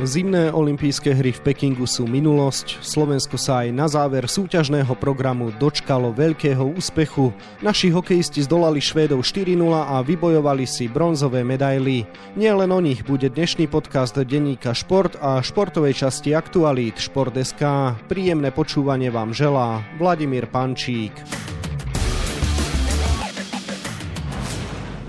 Zimné olympijské hry v Pekingu sú minulosť. Slovensko sa aj na záver súťažného programu dočkalo veľkého úspechu. Naši hokejisti zdolali Švédov 4-0 a vybojovali si bronzové medaily. Nie len o nich bude dnešný podcast denníka Šport a športovej časti Aktualít Šport.sk. Príjemné počúvanie vám želá Vladimír Pančík.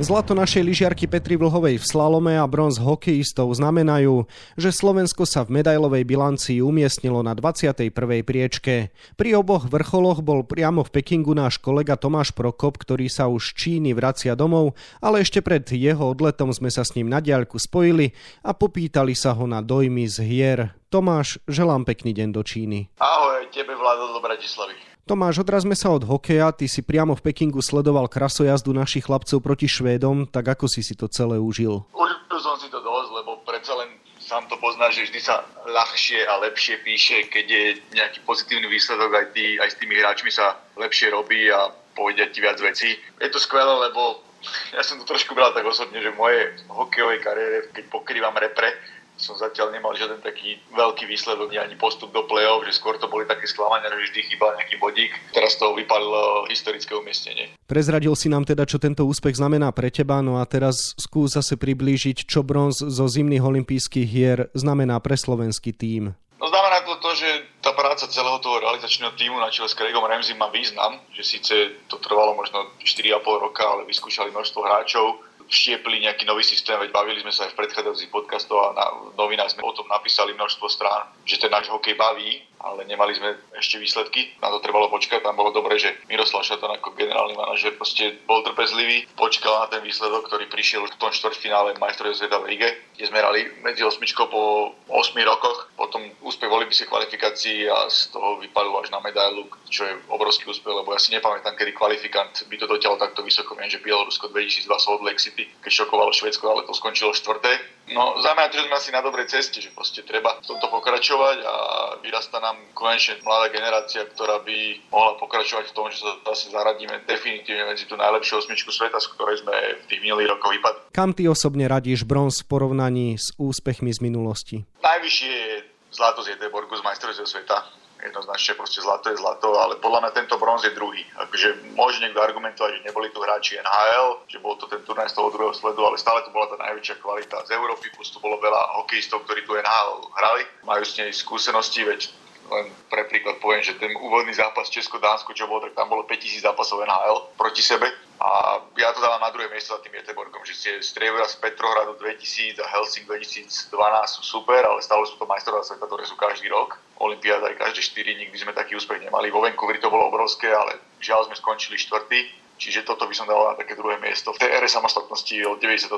Zlato našej lyžiarky Petri Vlhovej v slalome a bronz hokejistov znamenajú, že Slovensko sa v medailovej bilancii umiestnilo na 21. priečke. Pri oboch vrcholoch bol priamo v Pekingu náš kolega Tomáš Prokop, ktorý sa už Číny vracia domov, ale ešte pred jeho odletom sme sa s ním na diaľku spojili a popýtali sa ho na dojmy z hier. Tomáš, želám pekný deň do Číny. Ahoj, tebe vládo do Bratislavy. Tomáš, odrazme sa od hokeja. Ty si priamo v Pekingu sledoval krasojazdu našich chlapcov proti Švédom, tak ako si si to celé užil? Užil som si to dosť, lebo predsa len sám to pozná, že vždy sa ľahšie a lepšie píše, keď je nejaký pozitívny výsledok, aj, tý, aj s tými hráčmi sa lepšie robí a povedia ti viac vecí. Je to skvelé, lebo ja som to trošku bral tak osobne, že v mojej hokejovej kariére, keď pokrývam repre, som zatiaľ nemal žiaden taký veľký výsledok, ani postup do play-off, že skôr to boli také sklamania, že vždy chýbal nejaký bodík. Teraz to vypadlo historické umiestnenie. Prezradil si nám teda, čo tento úspech znamená pre teba, no a teraz skús zase priblížiť, čo bronz zo zimných olympijských hier znamená pre slovenský tím. No znamená to to, že tá práca celého toho realizačného týmu na čele s Craigom Ramsey má význam, že síce to trvalo možno 4,5 roka, ale vyskúšali množstvo hráčov, vštiepli nejaký nový systém, veď bavili sme sa aj v predchádzajúcich podcastoch a na novinách sme o tom napísali množstvo strán, že ten náš hokej baví, ale nemali sme ešte výsledky. Na to trebalo počkať, tam bolo dobré, že Miroslav Šatan ako generálny manažer proste bol trpezlivý, počkal na ten výsledok, ktorý prišiel v tom štvrťfinále majstrov sveta v Lige, kde sme hrali medzi osmičkou po 8 rokoch, potom úspech v olympijskej kvalifikácii a z toho vypadol až na medailu, čo je obrovský úspech, lebo ja si nepamätám, kedy kvalifikant by to dotiaľ takto vysoko. Viem, že Bielorusko 2002 Salt Lake City, keď šokovalo Švedsko, ale to skončilo štvrté. No znamená to, že sme asi na dobrej ceste, že proste treba v tomto pokračovať a vyrastá nám konečne mladá generácia, ktorá by mohla pokračovať v tom, že sa zase zaradíme definitívne medzi tú najlepšiu osmičku sveta, z ktorej sme v tých minulých rokoch vypadli. Kam ty osobne radíš bronz v porovnaní s úspechmi z minulosti? Najvyššie je zlato z Jeteborgu z majstrovstiev sveta jednoznačne proste zlato je zlato, ale podľa mňa tento bronz je druhý. Akože môže niekto argumentovať, že neboli tu hráči NHL, že bol to ten turnaj z toho druhého sledu, ale stále to bola tá najväčšia kvalita z Európy, plus tu bolo veľa hokejistov, ktorí tu NHL hrali, majú s nej skúsenosti, veď len pre príklad poviem, že ten úvodný zápas Česko-Dánsko, čo bol, tak tam bolo 5000 zápasov NHL proti sebe. A ja to dávam na druhé miesto za tým Jeteborgom, že tie strievia z Petrohradu 2000 a Helsing 2012 sú super, ale stále sú to majstrová sveta, ktoré sú každý rok. Olympiáda aj každé 4, nikdy sme taký úspech nemali. Vo Vancouveri to bolo obrovské, ale žiaľ sme skončili štvrtý Čiže toto by som dal na také druhé miesto v tej ére samostatnosti od 93.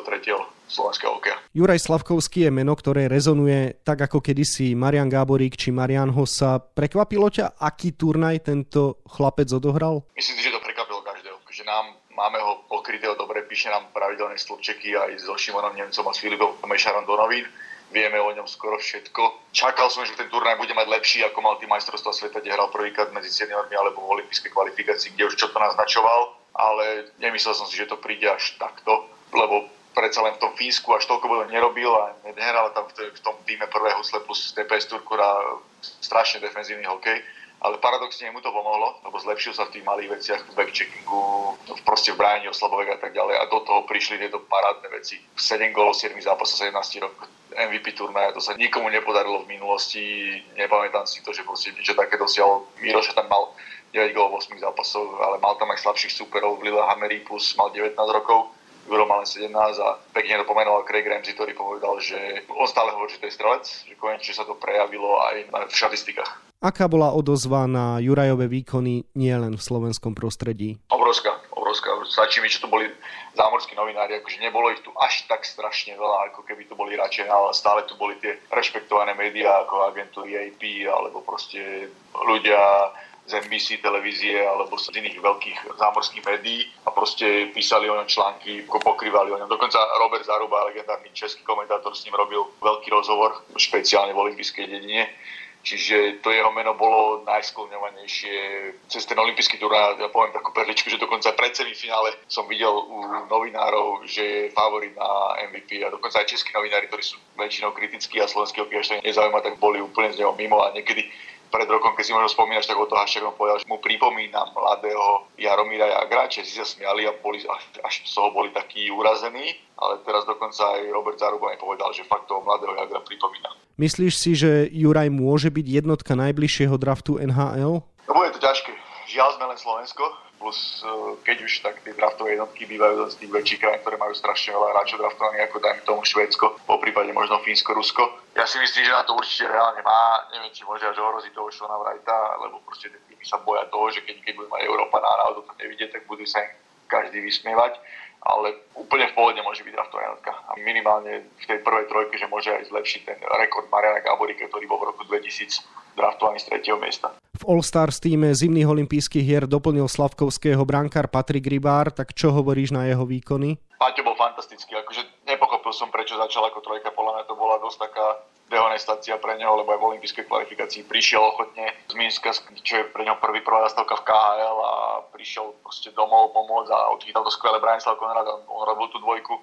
slovenského hokeja. Juraj Slavkovský je meno, ktoré rezonuje tak ako kedysi Marian Gáborík či Marian Hossa. Prekvapilo ťa, aký turnaj tento chlapec odohral? Myslím si, že to prekvapilo každého. Že nám máme ho pokrytého dobre, píše nám pravidelné stĺpčeky aj so Šimonom Nemcom a s Filipom Mešarom do novín vieme o ňom skoro všetko. Čakal som, že ten turnaj bude mať lepší, ako mal tým majstrovstva sveta, kde hral prvýkrát medzi seniormi alebo v olympijskej kvalifikácii, kde už čo to naznačoval ale nemyslel som si, že to príde až takto, lebo predsa len v tom Fínsku až toľko bodov nerobil a nehral tam v tom týme prvé husle plus TPS Turkura strašne defenzívny hokej. Ale paradoxne mu to pomohlo, lebo zlepšil sa v tých malých veciach, v backcheckingu, proste v bráni o slabovek a tak ďalej. A do toho prišli tieto parádne veci. 7 gólov, 7 zápasov, 17 rok. MVP turnaja, to sa nikomu nepodarilo v minulosti. Nepamätám si to, že proste niečo také dosiahol. Miroša tam mal 9 gólov v 8 zápasoch, ale mal tam aj slabších superov, v Lillehammeri plus mal 19 rokov, Euro mal len 17 a pekne to pomenoval Craig Ramsey, ktorý povedal, že on stále hovorí, že to je strelec, že konečne sa to prejavilo aj v štatistikách. Aká bola odozva na Jurajové výkony nielen v slovenskom prostredí? Obrovská, obrovská. Stačí že to boli zámorskí novinári, akože nebolo ich tu až tak strašne veľa, ako keby to boli radšej, ale stále tu boli tie rešpektované médiá ako agentúry AP alebo proste ľudia z NBC televízie alebo z iných veľkých zámorských médií a proste písali o ňom články, pokrývali o ňom. Dokonca Robert Zaruba, legendárny český komentátor, s ním robil veľký rozhovor, špeciálne v olympijskej dedine Čiže to jeho meno bolo najskloňovanejšie cez ten olimpijský turnaj. Ja poviem takú perličku, že dokonca pred semifinále som videl u novinárov, že je favorit na MVP a dokonca aj českí novinári, ktorí sú väčšinou kritickí a slovenský hokej nezaujíma, tak boli úplne z neho mimo a niekedy pred rokom, keď si možno spomínaš, tak o to Hašek povedal, že mu pripomína mladého Jaromíra Jagra, že si sa smiali a boli, až, až z toho boli takí urazení, ale teraz dokonca aj Robert Zaruba mi povedal, že fakt toho mladého Jagra pripomína. Myslíš si, že Juraj môže byť jednotka najbližšieho draftu NHL? No bude to ťažké. Žiaľ sme len Slovensko, plus eh, keď už tak tie draftové jednotky bývajú z tých väčších krajín, ktoré majú strašne veľa hráčov draftovaných, ako dajme tomu Švédsko, po prípade možno Fínsko, Rusko. Ja si myslím, že na to určite reálne má, neviem, či môže až ohroziť toho Šona Wrighta, lebo proste tie týmy sa boja toho, že keď, keď bude mať Európa náhodou to nevidie, tak budú sa každý vysmievať ale úplne v pohode môže byť draftová jednotka. A minimálne v tej prvej trojke, že môže aj zlepšiť ten rekord Mariana Gaborika, ktorý bol v roku 2000 draftovaný z tretieho miesta. V All-Stars týme zimných olympijských hier doplnil Slavkovského brankár Patrik Rybár, tak čo hovoríš na jeho výkony? Paťo bol fantastický, akože nepochopil som, prečo začal ako trojka, podľa mňa to bola dosť taká dehonestácia pre neho, lebo aj v olympijskej kvalifikácii prišiel ochotne z Minska, čo je pre neho prvý prvá zastavka v KHL a prišiel proste domov pomôcť a odchytal to skvelé Branislav Konrad a on robil tú dvojku.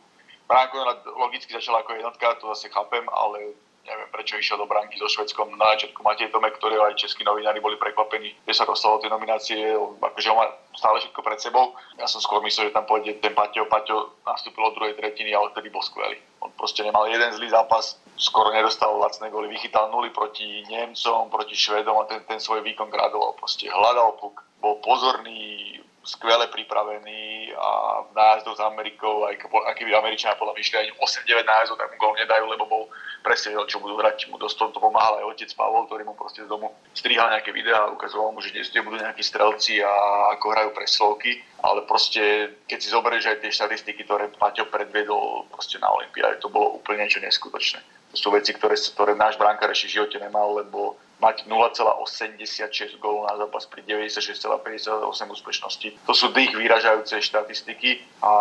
Brian Konrad logicky začal ako jednotka, to zase chápem, ale neviem prečo išiel do bránky so Švedskom na začiatku Matej Tomek, ktorý aj českí novinári boli prekvapení, že sa dostalo tie nominácie, akože on má stále všetko pred sebou. Ja som skôr myslel, že tam pôjde ten Paťo. Paťo nastúpil od druhej tretiny, ale vtedy bol skvelý. On proste nemal jeden zlý zápas, skoro nedostal lacné góly, vychytal nuly proti Nemcom, proti Švedom a ten, ten svoj výkon gradoval. Proste hľadal puk, bol pozorný, skvele pripravený a v nájazdoch s Amerikou, aj keby Američania podľa mňa išli aj 8-9 nájazdov, tak mu gol nedajú, lebo bol presne čo budú hrať. Mu dosť to pomáhal aj otec Pavol, ktorý mu proste z domu strihal nejaké videá a ukazoval mu, že dnes budú nejakí strelci a ako hrajú preslovky. Ale proste, keď si zoberieš aj tie štatistiky, ktoré Paťo predviedol proste na Olympiáde, to bolo úplne niečo neskutočné. To sú veci, ktoré, ktoré náš brankár ešte v živote nemal, lebo mať 0,86 gólov na zápas pri 96,58 úspešnosti. To sú dých vyražajúce štatistiky a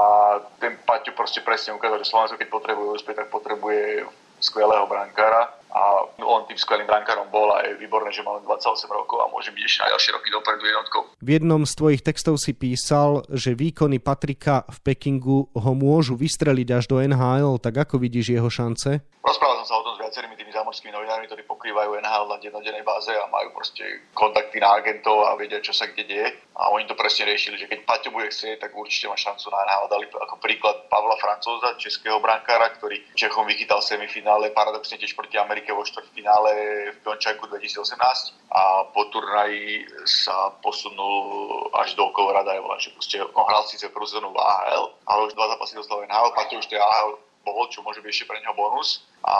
ten Paťo proste presne ukázal, že Slovensko keď potrebuje úspech, tak potrebuje skvelého brankára a on tým skvelým brankárom bol a je výborné, že má len 28 rokov a môže byť ešte na ďalšie roky dopredu jednotkou. V jednom z tvojich textov si písal, že výkony Patrika v Pekingu ho môžu vystreliť až do NHL, tak ako vidíš jeho šance? Rozprával som sa o tom s viacerými tými zámorskými novinármi, ktorí pokrývajú NHL na dennodennej báze a majú proste kontakty na agentov a vedia, čo sa kde deje. A oni to presne riešili, že keď Paťo bude chcieť, tak určite má šancu na NHL. Dali ako príklad Pavla Francúza, českého brankára, ktorý Čechom vychytal semifinále, paradoxne tiež proti Amerike vo štvrtfinále v Pjončanku 2018 a po turnaji sa posunul až do Colorado Avalanche. Proste on hral síce prvú sezónu v AHL, ale už dva zápasy dostal NHL, Paťo už tej AHL bol, čo môže byť ešte pre neho bonus. A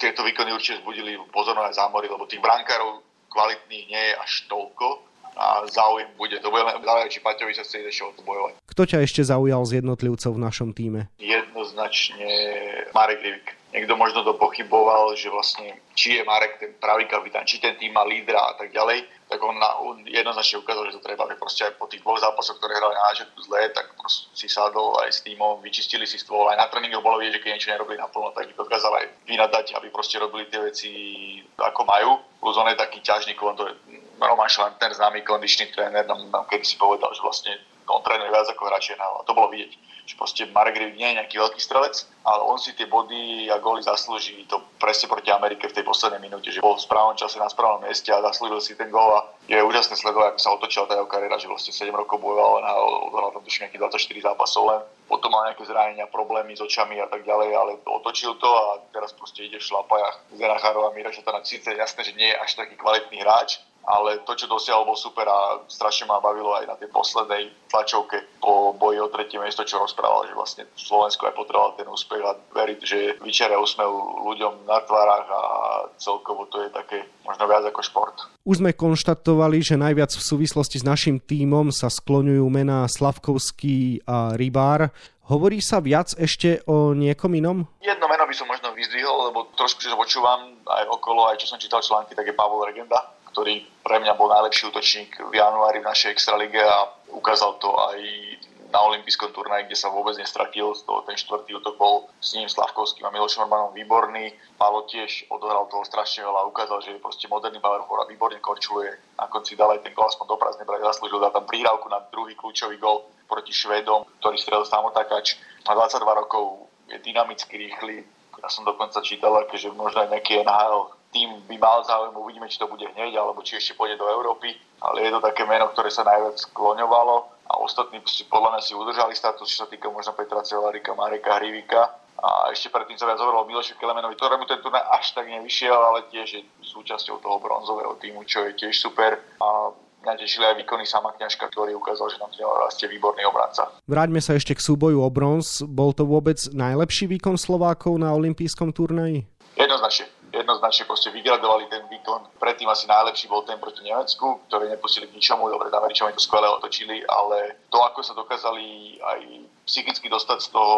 tieto výkony určite zbudili pozornosť aj zámory, lebo tých brankárov kvalitných nie je až toľko a záujem bude. To bude len záujem, či Paťovi sa chce ešte o to bojovať. Kto ťa ešte zaujal z jednotlivcov v našom týme? Jednoznačne Marek Rivik. Niekto možno to pochyboval, že vlastne či je Marek ten pravý kapitán, či ten tým má lídra a tak ďalej, tak on, na, on jednoznačne ukázal, že to treba, že proste aj po tých dvoch zápasoch, ktoré hrali na začiatku zle, tak si sadol aj s týmom, vyčistili si stôl, aj na tréningu bolo vidieť, že keď niečo nerobili naplno, tak ich dokázal aj vynadať, aby proste robili tie veci ako majú. Plus on je taký ťažný, on to je Roman Šlantner, známy kondičný tréner, nám, nám kedy si povedal, že vlastne on trénuje viac ako hráč a to bolo vidieť že proste Marek Rivik nie je nejaký veľký strelec, ale on si tie body a góly zaslúži to presne proti Amerike v tej poslednej minúte, že bol v správnom čase na správnom mieste a zaslúžil si ten gól a je úžasné sledovať, ako sa otočila tá jeho kariéra, že vlastne 7 rokov bojoval a odohral tam tuším nejakých 24 zápasov len. Potom mal nejaké zranenia, problémy s očami a tak ďalej, ale otočil to a teraz proste ide v šlapajach Zenachárov a Mira Šatana. Síce jasné, že nie je až taký kvalitný hráč, ale to, čo dosiahol, bol super a strašne ma bavilo aj na tej poslednej tlačovke po boji o tretie miesto, čo rozprával, že vlastne Slovensko aj potreboval ten úspech a veriť, že vyčaria úsmev ľuďom na tvárach a celkovo to je také možno viac ako šport. Už sme konštatovali, že najviac v súvislosti s našim tímom sa skloňujú mená Slavkovský a Rybár. Hovorí sa viac ešte o niekom inom? Jedno meno by som možno vyzdvihol, lebo trošku, čo počúvam aj okolo, aj čo som čítal články, tak je Pavol Regenda ktorý pre mňa bol najlepší útočník v januári v našej extralige a ukázal to aj na olympijskom turnaji, kde sa vôbec nestratil. Z toho ten štvrtý útok bol s ním Slavkovským a Milošom Orbanom výborný. Palo tiež odohral toho strašne veľa a ukázal, že je proste moderný power a výborne korčuluje. Na konci dal aj ten gol aspoň do prázdnej brať, zaslúžil dal tam prihrávku na druhý kľúčový gol proti Švédom, ktorý strelil samotakáč. Má 22 rokov, je dynamicky rýchly. Ja som dokonca čítal, že možno aj nejaký NHL tým by mal záujem, uvidíme, či to bude hneď, alebo či ešte pôjde do Európy, ale je to také meno, ktoré sa najviac skloňovalo a ostatní podľa mňa si udržali status, čo sa týka možno Petra Celarika, Mareka Hrivika a ešte predtým sa viac hovorilo o Miloši Kelemenovi, ktorému ten turnaj až tak nevyšiel, ale tiež je súčasťou toho bronzového týmu, čo je tiež super. A mňa tešili aj výkony sama kňažka, ktorý ukázal, že nám rastie výborný obranca. Vráťme sa ešte k súboju o bronz. Bol to vôbec najlepší výkon Slovákov na olympijskom turnaji? Jednoznačne jednoznačne proste vygradovali ten výkon. Predtým asi najlepší bol ten proti Nemecku, ktorý nepustili k ničomu, dobre, Američania to skvelé otočili, ale to, ako sa dokázali aj psychicky dostať z, toho,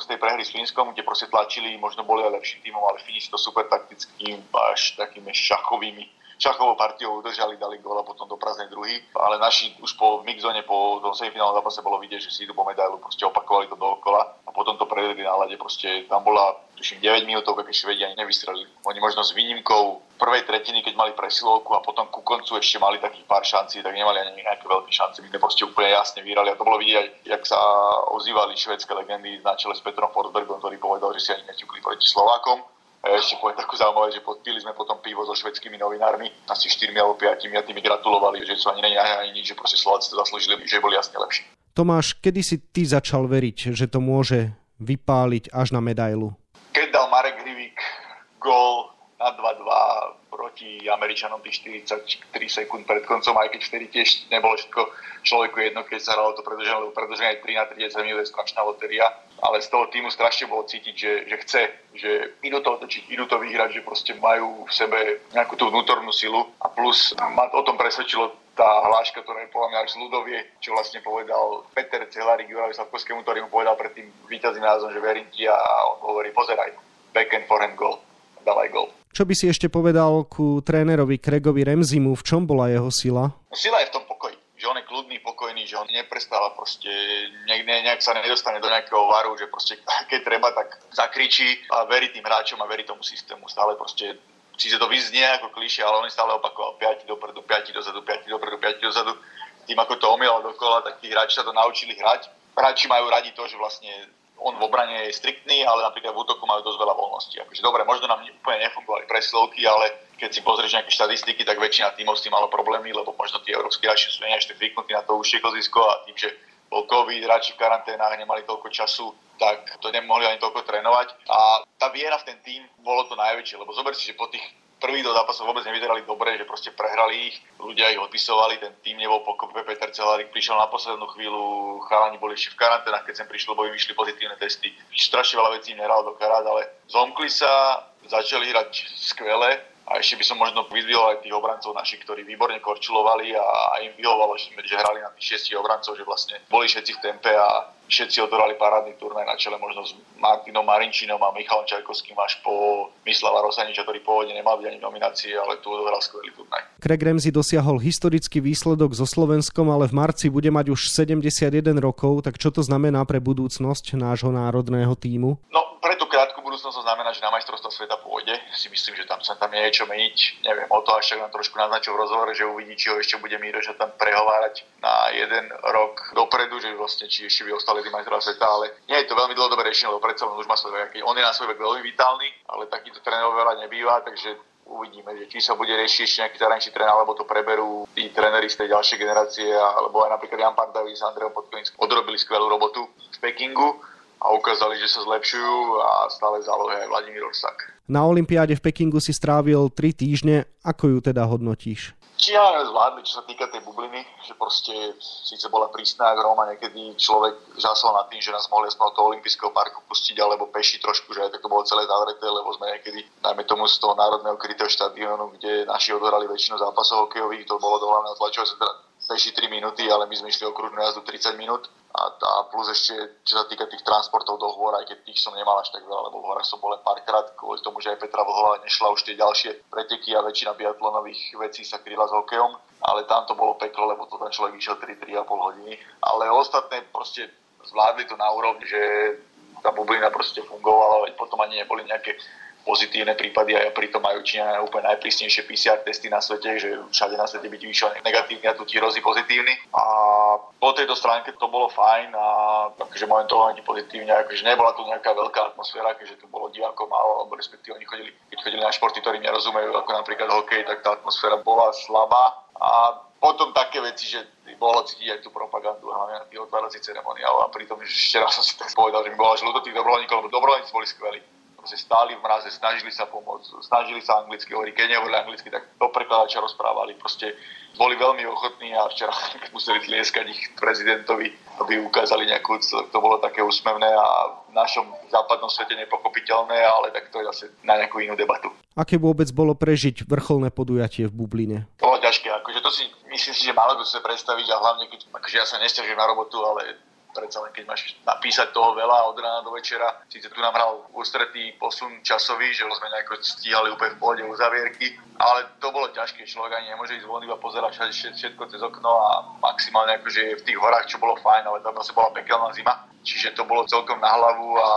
z tej prehry s Fínskom, kde proste tlačili, možno boli aj lepším týmom, ale Fíni to super taktickým, až takými šachovými šachovou partiou udržali, dali gól a potom do prázdnej druhý. Ale naši už po mixzone, po tom semifinálnom zápase bolo vidieť, že si idú po medailu, proste opakovali to dookola a potom to prevedli na lade. Proste tam bola tuším 9 minútov, keď Švedi ani nevystrelili. Oni možno s výnimkou prvej tretiny, keď mali presilovku a potom ku koncu ešte mali takých pár šancí, tak nemali ani nejaké veľké šance. My sme proste úplne jasne vyrali a to bolo vidieť, jak sa ozývali švedské legendy na čele s Petrom Forsbergom, ktorý povedal, že si ani neťukli proti Slovákom. A ešte poviem takú zaujímavú, že podpili sme potom pivo so švedskými novinármi, asi 4 alebo 5 a tými gratulovali, že sú ani není ani nič, že proste Slováci to zaslúžili, že boli jasne lepší. Tomáš, kedy si ty začal veriť, že to môže vypáliť až na medailu? Keď dal Marek Hrivik gól na 2-2 proti Američanom tých 43 sekúnd pred koncom, aj keď vtedy tiež nebolo všetko človeku jedno, keď sa hralo to predlžené, lebo predlžené aj 3 na 30 minút je strašná lotéria. Ale z toho týmu strašne bolo cítiť, že, že chce, že idú to otočiť, idú to vyhrať, že proste majú v sebe nejakú tú vnútornú silu. A plus ma o tom presvedčilo tá hláška, ktorá je podľa mňa až z ľudovie, čo vlastne povedal Peter Celárik Juravi Slavkovskému, ktorý mu povedal predtým víťazný názvom, že verím ti a on hovorí, pozeraj, backhand, forehand, goal, dávaj goal. Čo by si ešte povedal ku trénerovi Kregovi Remzimu, v čom bola jeho sila? Sila je v tom pokoji že on je kľudný, pokojný, že on neprestáva proste, nejak, nejak sa nedostane do nejakého varu, že proste keď treba, tak zakričí a verí tým hráčom a verí tomu systému. Stále proste síce to vyznie ako klišie, ale on stále opakoval 5 dopredu, 5 dozadu, 5 dopredu, 5 dozadu. Tým ako to omielal dokola, tak tí hráči sa to naučili hrať. Hráči majú radi to, že vlastne on v obrane je striktný, ale napríklad v útoku majú dosť veľa voľnosti. Akože dobre, možno nám úplne nefungovali presilovky, ale keď si pozrieš nejaké štatistiky, tak väčšina tímov s tým malo problémy, lebo možno tí európsky hráči sú nie ešte zvyknutí na to užšie kozisko a tým, že bol COVID, hráči v karanténach, nemali toľko času, tak to nemohli ani toľko trénovať. A tá viera v ten tým bolo to najväčšie, lebo zober si, že po tých prvých do zápasov vôbec nevyzerali dobre, že proste prehrali ich, ľudia ich odpisovali, ten tým nebol pokope, Peter Celárik prišiel na poslednú chvíľu, chalani boli ešte v karanténach, keď sem prišlo, lebo im vyšli pozitívne testy. Strašne veľa vecí nehral do karát, ale zomkli sa, začali hrať skvele, a ešte by som možno vyzvihol aj tých obrancov našich, ktorí výborne korčulovali a, a im vyhovalo, že, že hrali na tých šiestich obrancov, že vlastne boli všetci v tempe a všetci odhrali parádny turnaj na čele možno s Martinom Marinčinom a Michalom Čajkovským až po Myslava Rosaniča, ktorý pôvodne nemal byť ani nominácie, ale tu odohral skvelý turnaj. Craig Ramsey dosiahol historický výsledok so Slovenskom, ale v marci bude mať už 71 rokov, tak čo to znamená pre budúcnosť nášho národného týmu? No, budúcnosť to znamená, že na majstrovstvo sveta pôjde. Si myslím, že tam sa tam nie je čo meniť. Neviem, o to až nám trošku naznačil v rozhovore, že uvidí, či ho ešte bude Míroša tam prehovárať na jeden rok dopredu, že vlastne či ešte by ostali majstrov sveta, ale nie je to veľmi dlhodobé riešenie, lebo predsa už má svoj vek. On je na svoj vek veľmi vitálny, ale takýto trénerov veľa nebýva, takže uvidíme, že či sa bude riešiť ešte nejaký zahraničný tréner, alebo to preberú tí tréneri z tej ďalšej generácie, alebo aj napríklad Jan Pardavi s Andreom Podkovinskom odrobili skvelú robotu v Pekingu a ukázali, že sa zlepšujú a stále zálohe aj Vladimír Orsak. Na Olympiáde v Pekingu si strávil 3 týždne. Ako ju teda hodnotíš? Či ja zvládli, čo sa týka tej bubliny, že proste síce bola prísna ako Roma, niekedy človek žasol nad tým, že nás mohli aspoň toho olympijského parku pustiť, alebo peši trošku, že aj tak to bolo celé zavreté, lebo sme niekedy, najmä tomu z toho národného krytého štadiónu, kde naši odhrali väčšinu zápasov hokejových, to bolo do hlavného tlačového peši 3 minúty, ale my sme išli okružnú jazdu 30 minút a, a plus ešte, čo sa týka tých transportov do hôr, aj keď tých som nemal až tak veľa, lebo v horách som bol len párkrát, kvôli tomu, že aj Petra Vlhová nešla už tie ďalšie preteky a väčšina biatlonových vecí sa kryla s hokejom, ale tam to bolo peklo, lebo to ten človek išiel 3-3,5 hodiny. Ale ostatné proste zvládli to na úrovni, že tá bublina proste fungovala, veď potom ani neboli nejaké pozitívne prípady a pritom majú Číňania úplne najprísnejšie PCR testy na svete, že všade na svete byť vyšiel negatívny a tu ti hrozí pozitívny. A po tejto stránke to bolo fajn a akože momentálne pozitívne, akože nebola tu nejaká veľká atmosféra, keďže tu bolo divákov málo, alebo respektíve oni chodili, keď chodili na športy, ktorým nerozumejú, ako napríklad hokej, tak tá atmosféra bola slabá. A potom také veci, že bolo cítiť aj tú propagandu, hlavne na tých otváracích ceremoniál a pritom ešte raz som si tak povedal, že mi bolo až ľúto tých dobrovoľníkov, lebo dobrovoľníci boli skvelí proste stáli v mraze, snažili sa pomôcť, snažili sa anglicky hovoriť, keď nehovorili anglicky, tak do prekladača rozprávali, proste boli veľmi ochotní a včera museli tlieskať ich prezidentovi, aby ukázali nejakú to bolo také úsmevné a v našom západnom svete nepochopiteľné, ale tak to je zase na nejakú inú debatu. Aké vôbec bolo prežiť vrcholné podujatie v Bubline? Bolo ťažké, akože to si myslím si, že málo kto sa predstaviť a hlavne keď, akože ja sa nestiažujem na robotu, ale predsa len keď máš napísať toho veľa od rána do večera. Síce tu nám hral ústretý posun časový, že sme nejako stíhali úplne v pohode uzavierky, ale to bolo ťažké, človek ani nemôže ísť von iba pozerať všetko cez okno a maximálne akože v tých horách, čo bolo fajn, ale tam zase bola pekelná zima. Čiže to bolo celkom na hlavu a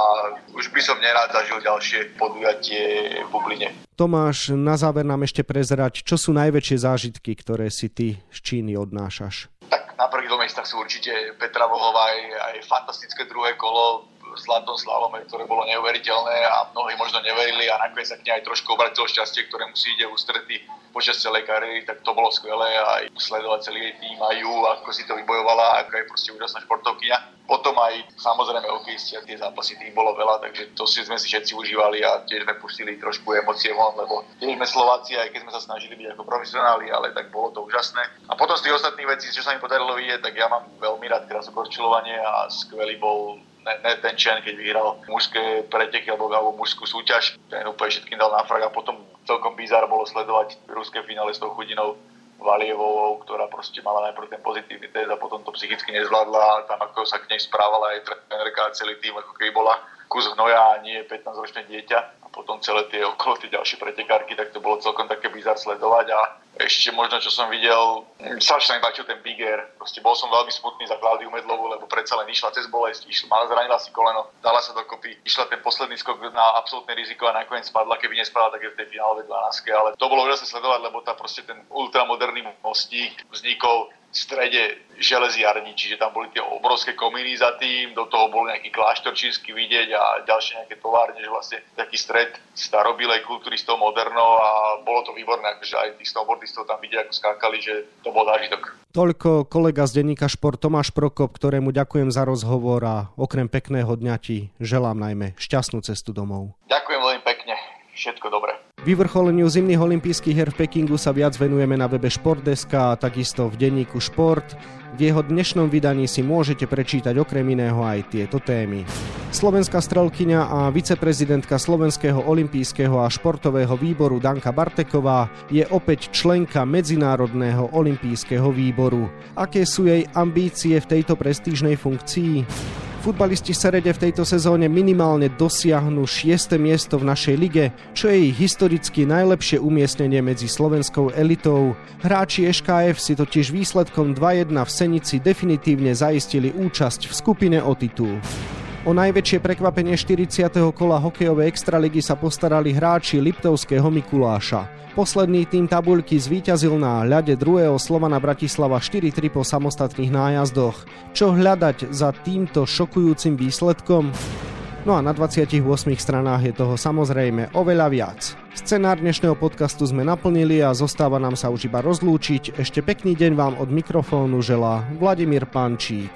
už by som nerád zažil ďalšie podujatie v Bubline. Tomáš, na záver nám ešte prezerať, čo sú najväčšie zážitky, ktoré si ty z Číny odnášaš? Na prvých dvoch miestach sú určite Petra Vohová aj, aj fantastické druhé kolo zlatom slalome, ktoré bolo neuveriteľné a mnohí možno neverili a nakoniec sa k nej aj trošku obratilo šťastie, ktoré musí ide ústrety počas celej kariéry, tak to bolo skvelé a sledovať celý jej tým a ju, ako si to vybojovala, ako je proste úžasná športovkyňa. Potom aj samozrejme hokejisti a tie zápasy tým bolo veľa, takže to si sme si všetci užívali a tiež sme pustili trošku emócie von, lebo tiež sme Slováci, aj keď sme sa snažili byť ako profesionáli, ale tak bolo to úžasné. A potom z tých ostatných vecí, čo sa mi podarilo vidieť, tak ja mám veľmi rád krasokorčilovanie a skvelý bol ne, ten Chen, keď vyhral mužské preteky alebo, alebo mužskú súťaž, ten úplne všetkým dal na frak a potom celkom bizar bolo sledovať ruské finále s tou chudinou Valievovou, ktorá proste mala najprv ten pozitívny test a potom to psychicky nezvládla a tam ako sa k nej správala aj trénerka a celý tým, ako keby bola kus hnoja a nie 15-ročné dieťa a potom celé tie okolo tie ďalšie pretekárky, tak to bolo celkom také bizar sledovať a ešte možno, čo som videl, strašne sa mi páčil ten Big Air. Proste bol som veľmi smutný za Klaudiu Medlovu, lebo predsa len išla cez bolesť, išla, zranila si koleno, dala sa dokopy, išla ten posledný skok na absolútne riziko a nakoniec spadla, keby nespadla, tak je v tej finálovej 12. Ale to bolo úžasné sledovať, lebo tá proste ten ultramoderný mostík vznikol strede železiarní, čiže tam boli tie obrovské komíny za tým, do toho bol nejaký kláštor čínsky vidieť a ďalšie nejaké továrne, že vlastne taký stred starobilej kultúry s tou modernou a bolo to výborné, akože aj tých snowboardistov tam vidieť, ako skákali, že to bol zážitok. Toľko kolega z denníka Šport Tomáš Prokop, ktorému ďakujem za rozhovor a okrem pekného dňa ti želám najmä šťastnú cestu domov. Ďakujem veľmi pekne, všetko dobré. Vyvrcholeniu zimných olympijských her v Pekingu sa viac venujeme na webe Športdeska a takisto v denníku Šport. V jeho dnešnom vydaní si môžete prečítať okrem iného aj tieto témy. Slovenská strelkyňa a viceprezidentka Slovenského olympijského a športového výboru Danka Barteková je opäť členka Medzinárodného olympijského výboru. Aké sú jej ambície v tejto prestížnej funkcii? Futbalisti Serede v tejto sezóne minimálne dosiahnu 6. miesto v našej lige, čo je ich historicky najlepšie umiestnenie medzi slovenskou elitou. Hráči SKF si totiž výsledkom 2-1 v Senici definitívne zaistili účasť v skupine o titul. O najväčšie prekvapenie 40. kola hokejovej extraligy sa postarali hráči Liptovského Mikuláša. Posledný tým tabuľky zvíťazil na ľade druhého Slovana Bratislava 4-3 po samostatných nájazdoch. Čo hľadať za týmto šokujúcim výsledkom? No a na 28 stranách je toho samozrejme oveľa viac. Scenár dnešného podcastu sme naplnili a zostáva nám sa už iba rozlúčiť. Ešte pekný deň vám od mikrofónu želá Vladimír Pančík.